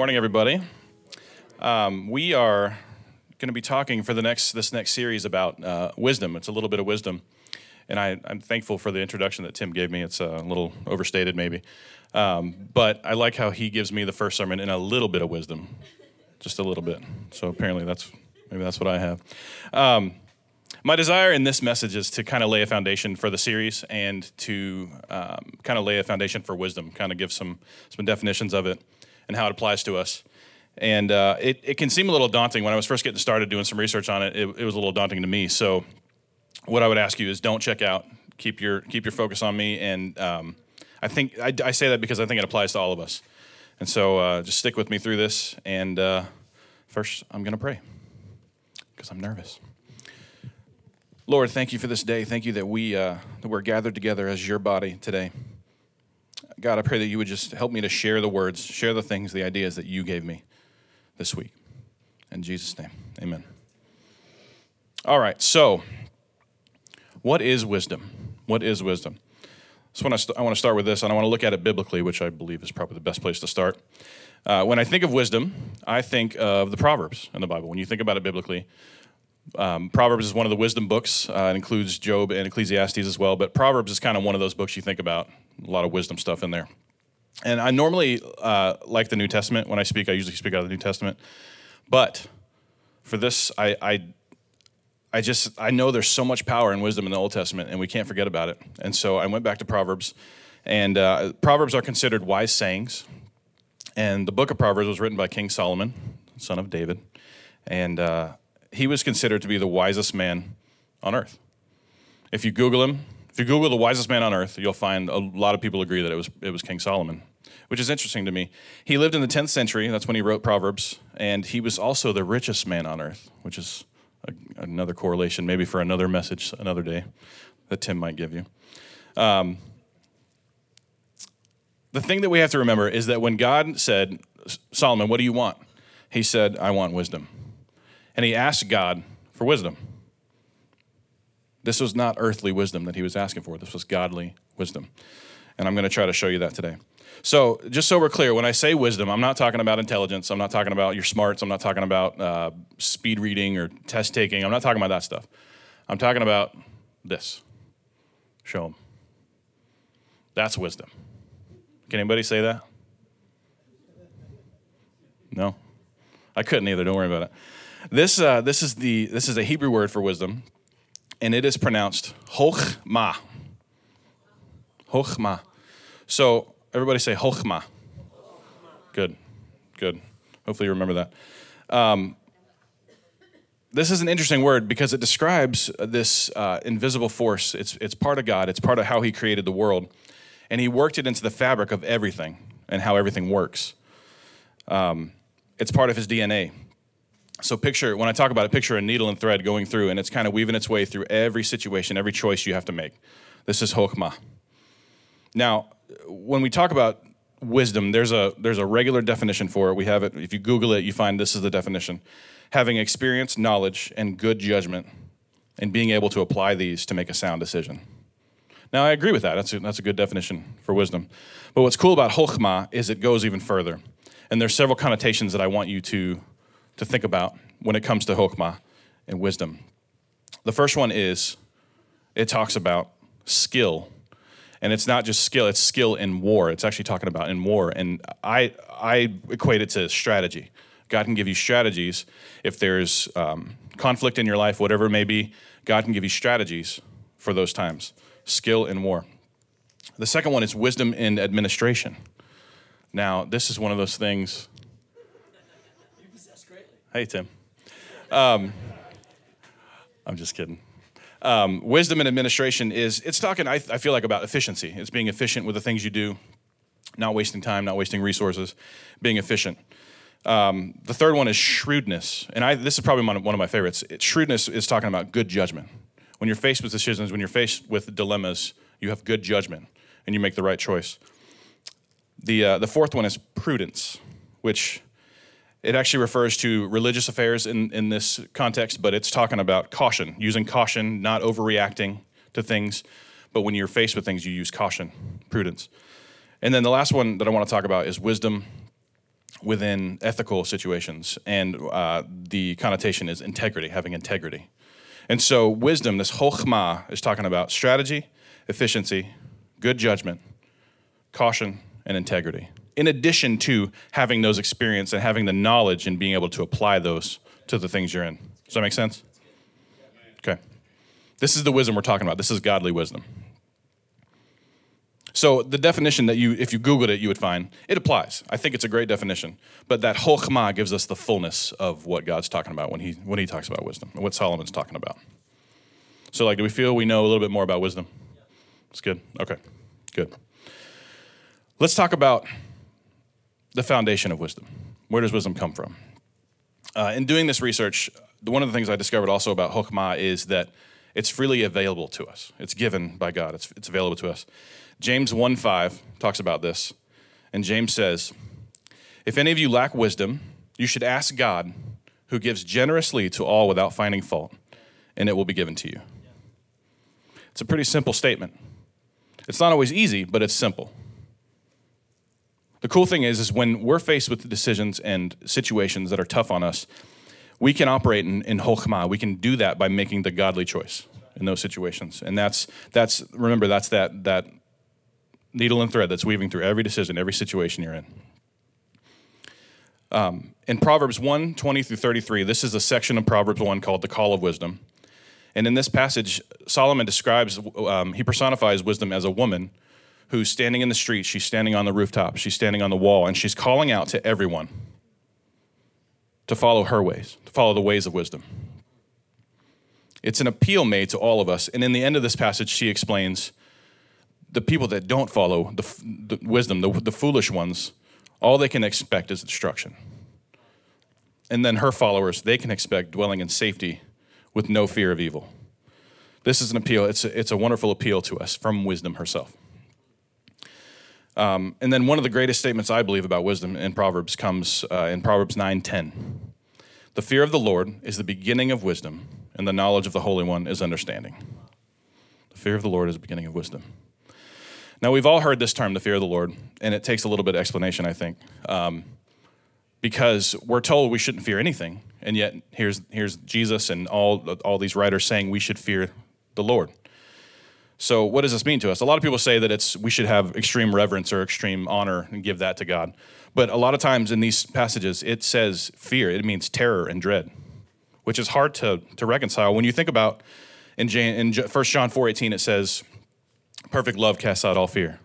morning, everybody. Um, we are going to be talking for the next this next series about uh, wisdom. It's a little bit of wisdom, and I, am thankful for the introduction that Tim gave me. It's a little overstated, maybe, um, but I like how he gives me the first sermon in a little bit of wisdom, just a little bit. So apparently, that's maybe that's what I have. Um, my desire in this message is to kind of lay a foundation for the series and to um, kind of lay a foundation for wisdom, kind of give some some definitions of it and how it applies to us. And uh, it, it can seem a little daunting. When I was first getting started doing some research on it, it, it was a little daunting to me. So, what I would ask you is don't check out. Keep your keep your focus on me. And um, I think I, I, say that because I think it applies to all of us. And so, uh, just stick with me through this. And uh, first, I'm going to pray because I'm nervous. Lord, thank you for this day. Thank you that we uh, that we're gathered together as your body today. God, I pray that you would just help me to share the words, share the things, the ideas that you gave me this week. In Jesus' name, amen. All right, so what is wisdom? What is wisdom? So when I, st- I want to start with this, and I want to look at it biblically, which I believe is probably the best place to start. Uh, when I think of wisdom, I think of the Proverbs in the Bible. When you think about it biblically, um, Proverbs is one of the wisdom books. Uh, it includes Job and Ecclesiastes as well, but Proverbs is kind of one of those books you think about a lot of wisdom stuff in there. And I normally uh, like the New Testament. When I speak, I usually speak out of the New Testament. But for this, I, I, I just I know there's so much power and wisdom in the Old Testament, and we can't forget about it. And so I went back to Proverbs, and uh, Proverbs are considered wise sayings. And the book of Proverbs was written by King Solomon, son of David, and uh, he was considered to be the wisest man on earth. If you Google him, you Google the wisest man on earth, you'll find a lot of people agree that it was, it was King Solomon, which is interesting to me. He lived in the 10th century, that's when he wrote Proverbs, and he was also the richest man on earth, which is a, another correlation, maybe for another message another day that Tim might give you. Um, the thing that we have to remember is that when God said, Solomon, what do you want? He said, I want wisdom. And he asked God for wisdom. This was not earthly wisdom that he was asking for, this was godly wisdom. And I'm going to try to show you that today. So, just so we're clear, when I say wisdom, I'm not talking about intelligence. I'm not talking about your smarts. I'm not talking about uh, speed reading or test taking. I'm not talking about that stuff. I'm talking about this. Show them. That's wisdom. Can anybody say that? No? I couldn't either. Don't worry about it. This, uh, this, is the, this is a Hebrew word for wisdom and it is pronounced Hochma. Hochma. So everybody say Hochma. Good, good. Hopefully you remember that. Um, this is an interesting word because it describes this uh, invisible force. It's, it's part of God, it's part of how He created the world. And He worked it into the fabric of everything and how everything works. Um, it's part of His DNA. So picture when I talk about it, picture a needle and thread going through, and it's kind of weaving its way through every situation, every choice you have to make. This is chokmah. Now, when we talk about wisdom, there's a there's a regular definition for it. We have it. If you Google it, you find this is the definition: having experience, knowledge, and good judgment, and being able to apply these to make a sound decision. Now, I agree with that. That's a, that's a good definition for wisdom. But what's cool about chokmah is it goes even further, and there's several connotations that I want you to to think about when it comes to Chokmah and wisdom. The first one is it talks about skill. And it's not just skill, it's skill in war. It's actually talking about in war. And I, I equate it to strategy. God can give you strategies if there's um, conflict in your life, whatever it may be. God can give you strategies for those times. Skill in war. The second one is wisdom in administration. Now, this is one of those things Hey, Tim. Um, I'm just kidding. Um, wisdom and administration is, it's talking, I, I feel like, about efficiency. It's being efficient with the things you do, not wasting time, not wasting resources, being efficient. Um, the third one is shrewdness. And I, this is probably one of, my favorites. It, shrewdness is talking about good judgment. When you're faced with decisions, when you're faced with dilemmas, you have good judgment and you make the right choice. The, uh, the fourth one is prudence, which it actually refers to religious affairs in, in this context, but it's talking about caution, using caution, not overreacting to things. But when you're faced with things, you use caution, prudence. And then the last one that I want to talk about is wisdom within ethical situations, and uh, the connotation is integrity, having integrity. And so, wisdom, this chokhmah, is talking about strategy, efficiency, good judgment, caution, and integrity. In addition to having those experience and having the knowledge and being able to apply those to the things you're in. Does that make sense? Okay. This is the wisdom we're talking about. This is godly wisdom. So the definition that you, if you Googled it, you would find it applies. I think it's a great definition. But that chokhmah gives us the fullness of what God's talking about when he when he talks about wisdom and what Solomon's talking about. So like, do we feel we know a little bit more about wisdom? It's good. Okay, good. Let's talk about the foundation of wisdom. Where does wisdom come from? Uh, in doing this research, one of the things I discovered also about chokhmah is that it's freely available to us. It's given by God. It's, it's available to us. James 1 5 talks about this. And James says, If any of you lack wisdom, you should ask God, who gives generously to all without finding fault, and it will be given to you. It's a pretty simple statement. It's not always easy, but it's simple. The cool thing is, is when we're faced with decisions and situations that are tough on us, we can operate in, in chokhmah. We can do that by making the godly choice in those situations. And that's that's remember that's that that needle and thread that's weaving through every decision, every situation you're in. Um, in Proverbs 1 20 through 33, this is a section of Proverbs 1 called the Call of Wisdom. And in this passage, Solomon describes, um, he personifies wisdom as a woman who's standing in the street, she's standing on the rooftop, she's standing on the wall, and she's calling out to everyone to follow her ways, to follow the ways of wisdom. It's an appeal made to all of us. And in the end of this passage, she explains the people that don't follow the, the wisdom, the, the foolish ones, all they can expect is destruction. And then her followers, they can expect dwelling in safety with no fear of evil. This is an appeal. It's a, it's a wonderful appeal to us from wisdom herself. Um, and then one of the greatest statements I believe about wisdom in Proverbs comes uh, in Proverbs 9:10. The fear of the Lord is the beginning of wisdom, and the knowledge of the Holy One is understanding. The fear of the Lord is the beginning of wisdom. Now, we've all heard this term, the fear of the Lord, and it takes a little bit of explanation, I think, um, because we're told we shouldn't fear anything, and yet here's, here's Jesus and all, all these writers saying we should fear the Lord. So, what does this mean to us? A lot of people say that it's we should have extreme reverence or extreme honor and give that to God. But a lot of times in these passages, it says fear. It means terror and dread, which is hard to, to reconcile. When you think about in, Jan, in 1 John 4 18, it says, Perfect love casts out all fear.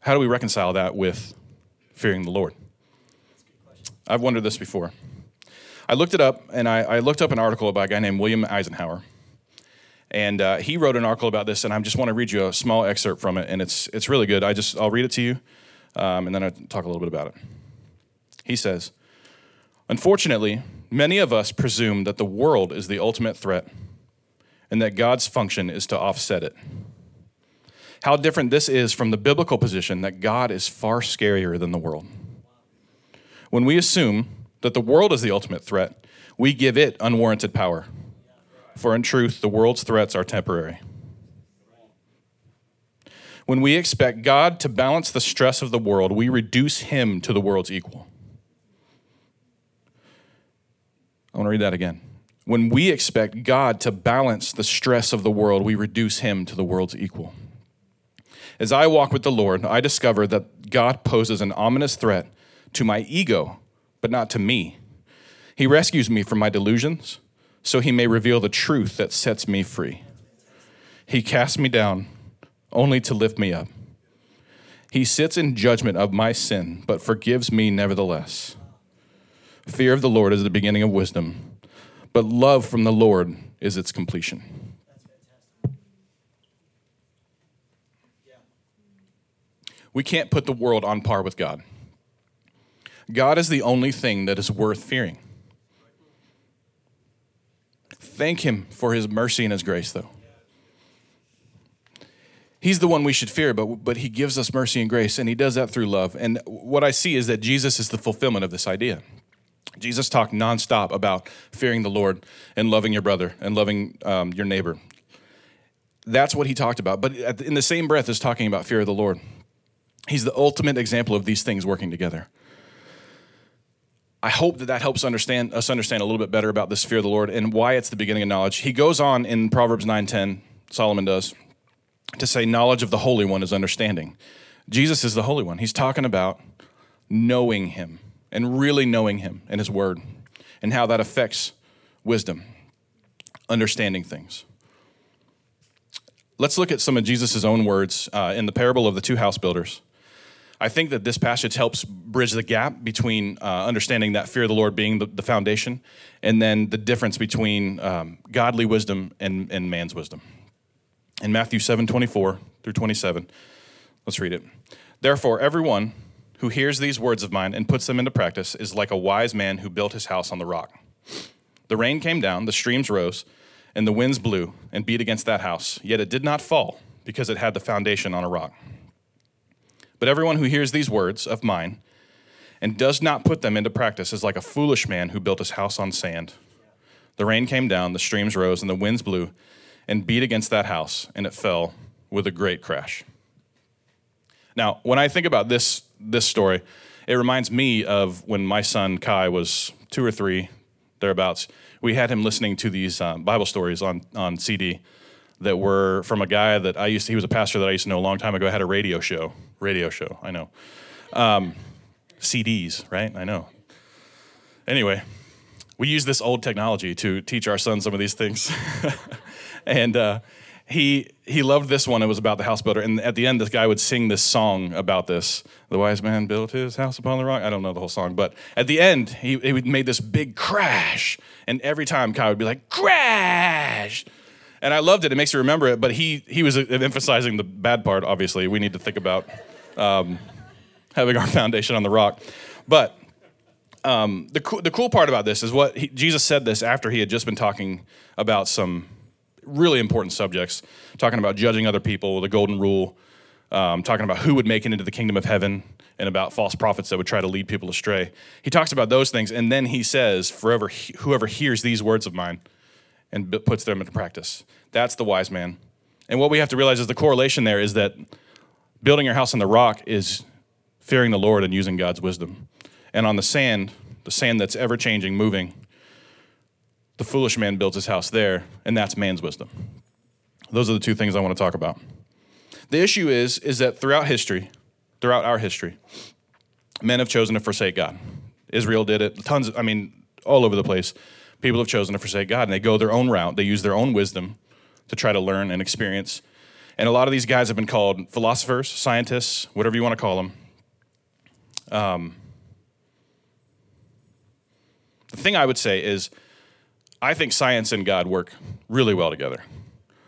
How do we reconcile that with fearing the Lord? I've wondered this before. I looked it up, and I, I looked up an article about a guy named William Eisenhower. And uh, he wrote an article about this, and I just want to read you a small excerpt from it, and it's, it's really good. I just, I'll read it to you, um, and then I'll talk a little bit about it. He says, Unfortunately, many of us presume that the world is the ultimate threat and that God's function is to offset it. How different this is from the biblical position that God is far scarier than the world. When we assume that the world is the ultimate threat, we give it unwarranted power. For in truth, the world's threats are temporary. When we expect God to balance the stress of the world, we reduce him to the world's equal. I want to read that again. When we expect God to balance the stress of the world, we reduce him to the world's equal. As I walk with the Lord, I discover that God poses an ominous threat to my ego, but not to me. He rescues me from my delusions so he may reveal the truth that sets me free. He casts me down only to lift me up. He sits in judgment of my sin, but forgives me nevertheless. Fear of the Lord is the beginning of wisdom, but love from the Lord is its completion. We can't put the world on par with God. God is the only thing that is worth fearing. Thank Him for His mercy and His grace, though. He's the one we should fear, but, but He gives us mercy and grace, and He does that through love. And what I see is that Jesus is the fulfillment of this idea. Jesus talked nonstop about fearing the Lord and loving your brother and loving um, your neighbor. That's what he talked about. But in the same breath as talking about fear of the Lord, He's the ultimate example of these things working together. I hope that that helps understand us understand a little bit better about this fear of the Lord and why it's the beginning of knowledge. He goes on in Proverbs 9:10, Solomon does, to say knowledge of the Holy One is understanding. Jesus is the Holy One. He's talking about knowing him and really knowing him and his word and how that affects wisdom, understanding things. Let's look at some of Jesus' own words uh, in the parable of the two house builders. I think that this passage helps bridge the gap between uh, understanding that fear of the Lord being the, the foundation and then the difference between um, godly wisdom and, and man's wisdom. In Matthew 7 24 through 27, let's read it. Therefore, everyone who hears these words of mine and puts them into practice is like a wise man who built his house on the rock. The rain came down, the streams rose, and the winds blew and beat against that house, yet it did not fall because it had the foundation on a rock. But everyone who hears these words of mine and does not put them into practice is like a foolish man who built his house on sand. The rain came down, the streams rose, and the winds blew and beat against that house, and it fell with a great crash. Now, when I think about this, this story, it reminds me of when my son Kai was two or three, thereabouts. We had him listening to these uh, Bible stories on, on CD that were from a guy that I used to, he was a pastor that I used to know a long time ago, I had a radio show. Radio show, I know. Um, CDs, right? I know. Anyway, we use this old technology to teach our son some of these things. and uh, he he loved this one. It was about the house builder. And at the end, this guy would sing this song about this. The wise man built his house upon the rock. I don't know the whole song, but at the end, he, he made this big crash. And every time Kai would be like, crash and I loved it. It makes you remember it. But he he was emphasizing the bad part. Obviously, we need to think about um, having our foundation on the rock. But um, the co- the cool part about this is what he, Jesus said this after he had just been talking about some really important subjects, talking about judging other people, the golden rule, um, talking about who would make it into the kingdom of heaven, and about false prophets that would try to lead people astray. He talks about those things, and then he says, "Forever, whoever hears these words of mine." And puts them into practice. That's the wise man. And what we have to realize is the correlation there is that building your house on the rock is fearing the Lord and using God's wisdom. And on the sand, the sand that's ever changing, moving, the foolish man builds his house there, and that's man's wisdom. Those are the two things I want to talk about. The issue is is that throughout history, throughout our history, men have chosen to forsake God. Israel did it. Tons, I mean, all over the place people have chosen to forsake God and they go their own route. They use their own wisdom to try to learn and experience. And a lot of these guys have been called philosophers, scientists, whatever you want to call them. Um, the thing I would say is, I think science and God work really well together.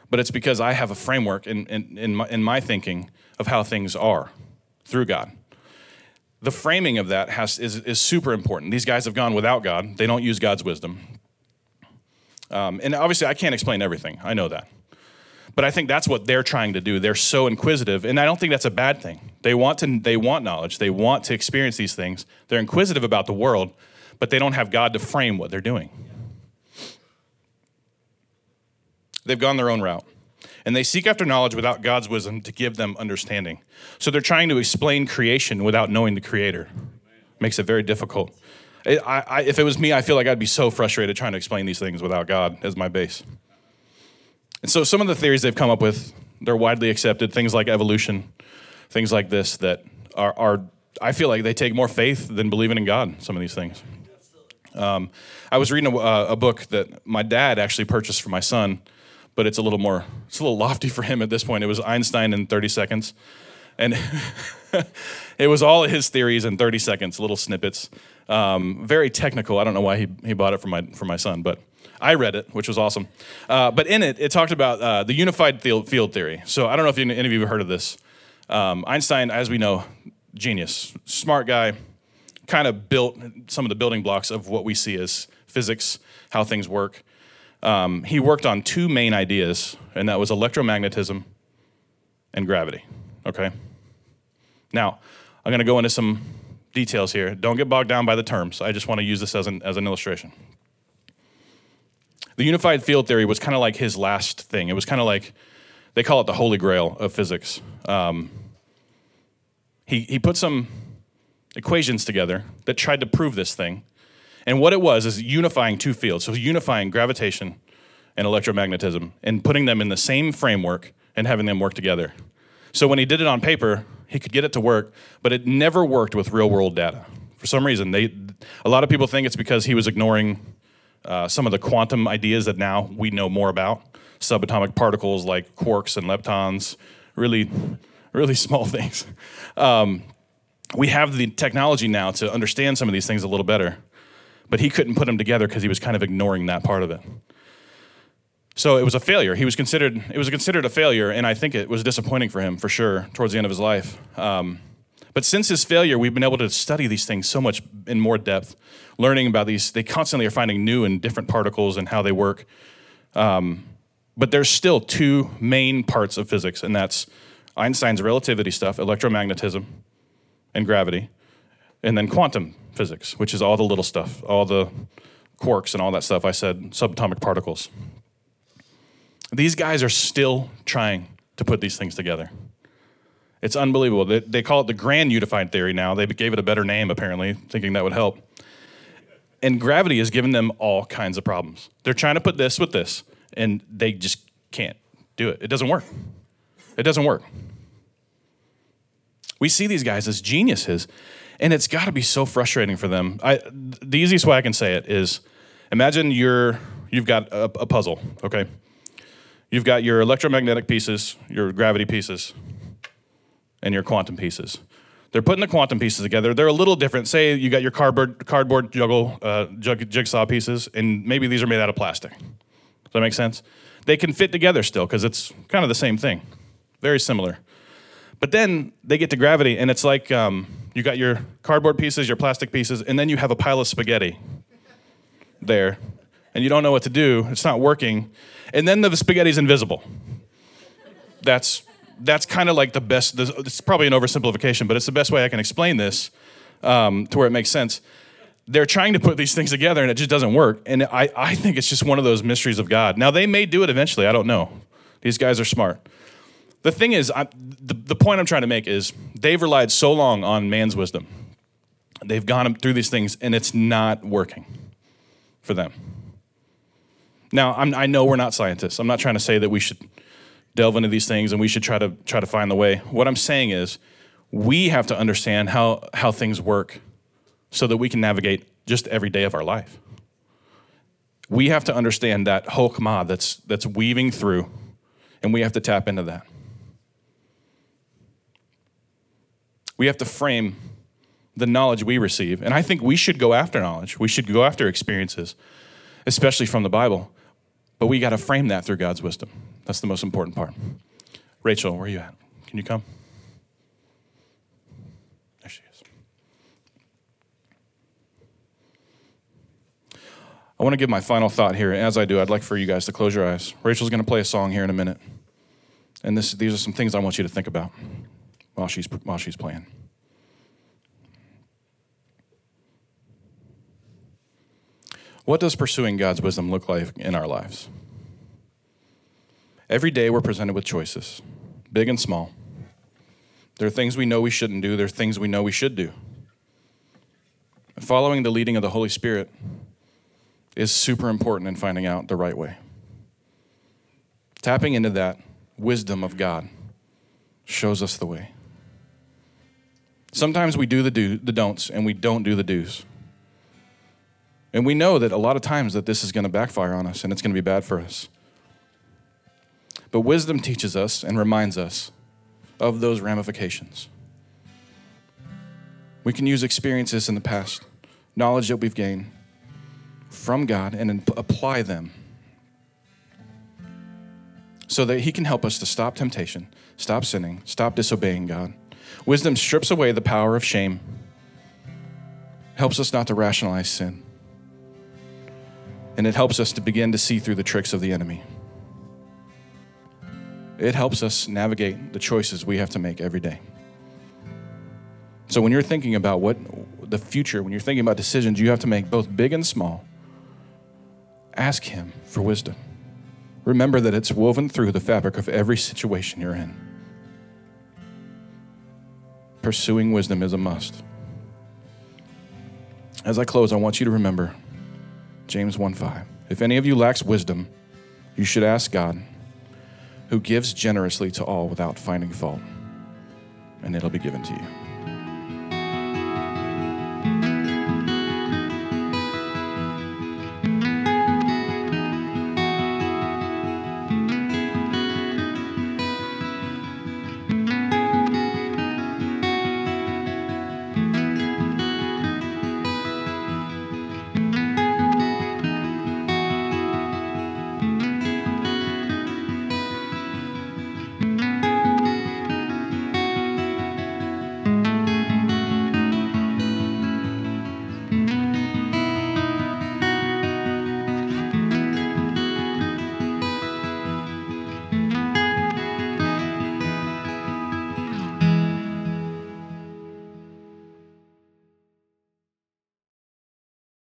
But it's because I have a framework in, in, in, my, in my thinking of how things are through God the framing of that has, is, is super important. These guys have gone without God, they don't use God's wisdom. Um, and obviously, I can't explain everything. I know that. But I think that's what they're trying to do. They're so inquisitive, and I don't think that's a bad thing. They want to they want knowledge. They want to experience these things. They're inquisitive about the world, but they don't have God to frame what they're doing. They've gone their own route. And they seek after knowledge without God's wisdom to give them understanding. So they're trying to explain creation without knowing the creator. Makes it very difficult. I, I, if it was me, I feel like I'd be so frustrated trying to explain these things without God as my base. And so some of the theories they've come up with, they're widely accepted, things like evolution, things like this that are, are I feel like they take more faith than believing in God, some of these things. Um, I was reading a, a, book that my dad actually purchased for my son, but it's a little more, it's a little lofty for him at this point. It was Einstein in 30 seconds. And it was all his theories in 30 seconds, little snippets. Um, very technical. I don't know why he, he bought it for my, for my son, but I read it, which was awesome. Uh, but in it, it talked about uh, the unified field theory. So I don't know if any of you have heard of this. Um, Einstein, as we know, genius, smart guy, kind of built some of the building blocks of what we see as physics, how things work. Um, he worked on two main ideas, and that was electromagnetism and gravity. Okay? Now, I'm going to go into some details here. Don't get bogged down by the terms. I just want to use this as an, as an illustration. The unified field theory was kind of like his last thing. It was kind of like, they call it the holy grail of physics. Um, he, he put some equations together that tried to prove this thing, And what it was is unifying two fields. So unifying gravitation and electromagnetism and putting them in the same framework and having them work together. So when he did it on paper, he could get it to work, but it never worked with real world data. For some reason, they a lot of people think it's because he was ignoring uh, some of the quantum ideas that now we know more about, subatomic particles like quarks and leptons, really, really small things. Um, we have the technology now to understand some of these things a little better, but he couldn't put them together because he was kind of ignoring that part of it. So it was a failure. He was considered it was considered a failure, and I think it was disappointing for him for sure towards the end of his life. Um, but since his failure, we've been able to study these things so much in more depth, learning about these. They constantly are finding new and different particles and how they work. Um, but there's still two main parts of physics, and that's Einstein's relativity stuff, electromagnetism, and gravity, and then quantum physics, which is all the little stuff, all the quarks and all that stuff. I said subatomic particles. These guys are still trying to put these things together. It's unbelievable. They, they call it the grand unified theory now. They gave it a better name, apparently, thinking that would help. And gravity has given them all kinds of problems. They're trying to put this with this, and they just can't do it. It doesn't work. It doesn't work. We see these guys as geniuses, and it's got to be so frustrating for them. I, the easiest way I can say it is imagine you're, you've got a, a puzzle, okay? You've got your electromagnetic pieces, your gravity pieces, and your quantum pieces. They're putting the quantum pieces together. They're a little different. Say you got your cardboard cardboard juggle uh, jigsaw pieces, and maybe these are made out of plastic. Does that make sense? They can fit together still because it's kind of the same thing, very similar. But then they get to gravity, and it's like um, you got your cardboard pieces, your plastic pieces, and then you have a pile of spaghetti there, and you don't know what to do. It's not working, and then the spaghetti's invisible. That's that's kind of like the best. It's probably an oversimplification, but it's the best way I can explain this um, to where it makes sense. They're trying to put these things together, and it just doesn't work. And I, I think it's just one of those mysteries of God. Now they may do it eventually. I don't know. These guys are smart. The thing is, I, the, the point I'm trying to make is they've relied so long on man's wisdom. They've gone through these things, and it's not working for them. Now, I'm, I know we're not scientists. I'm not trying to say that we should delve into these things and we should try to try to find the way. What I'm saying is we have to understand how how things work so that we can navigate just every day of our life. We have to understand that chokmah that's that's weaving through, and we have to tap into that. We have to frame the knowledge we receive. And I think we should go after knowledge. We should go after experiences, especially from the Bible. But we got to frame that through God's wisdom. That's the most important part. Rachel, where are you at? Can you come? There she is. I want to give my final thought here. As I do, I'd like for you guys to close your eyes. Rachel's going to play a song here in a minute. And this, these are some things I want you to think about while she's, while she's playing. What does pursuing God's wisdom look like in our lives? Every day we're presented with choices, big and small. There are things we know we shouldn't do, there are things we know we should do. Following the leading of the Holy Spirit is super important in finding out the right way. Tapping into that wisdom of God shows us the way. Sometimes we do the do the don'ts and we don't do the do's. And we know that a lot of times that this is going to backfire on us and it's going to be bad for us. But wisdom teaches us and reminds us of those ramifications. We can use experiences in the past, knowledge that we've gained from God, and apply them so that He can help us to stop temptation, stop sinning, stop disobeying God. Wisdom strips away the power of shame, helps us not to rationalize sin and it helps us to begin to see through the tricks of the enemy. It helps us navigate the choices we have to make every day. So when you're thinking about what the future, when you're thinking about decisions you have to make, both big and small, ask Him for wisdom. Remember that it's woven through the fabric of every situation you're in. Pursuing wisdom is a must. As I close, I want you to remember James 1 5. If any of you lacks wisdom, you should ask God, who gives generously to all without finding fault, and it'll be given to you.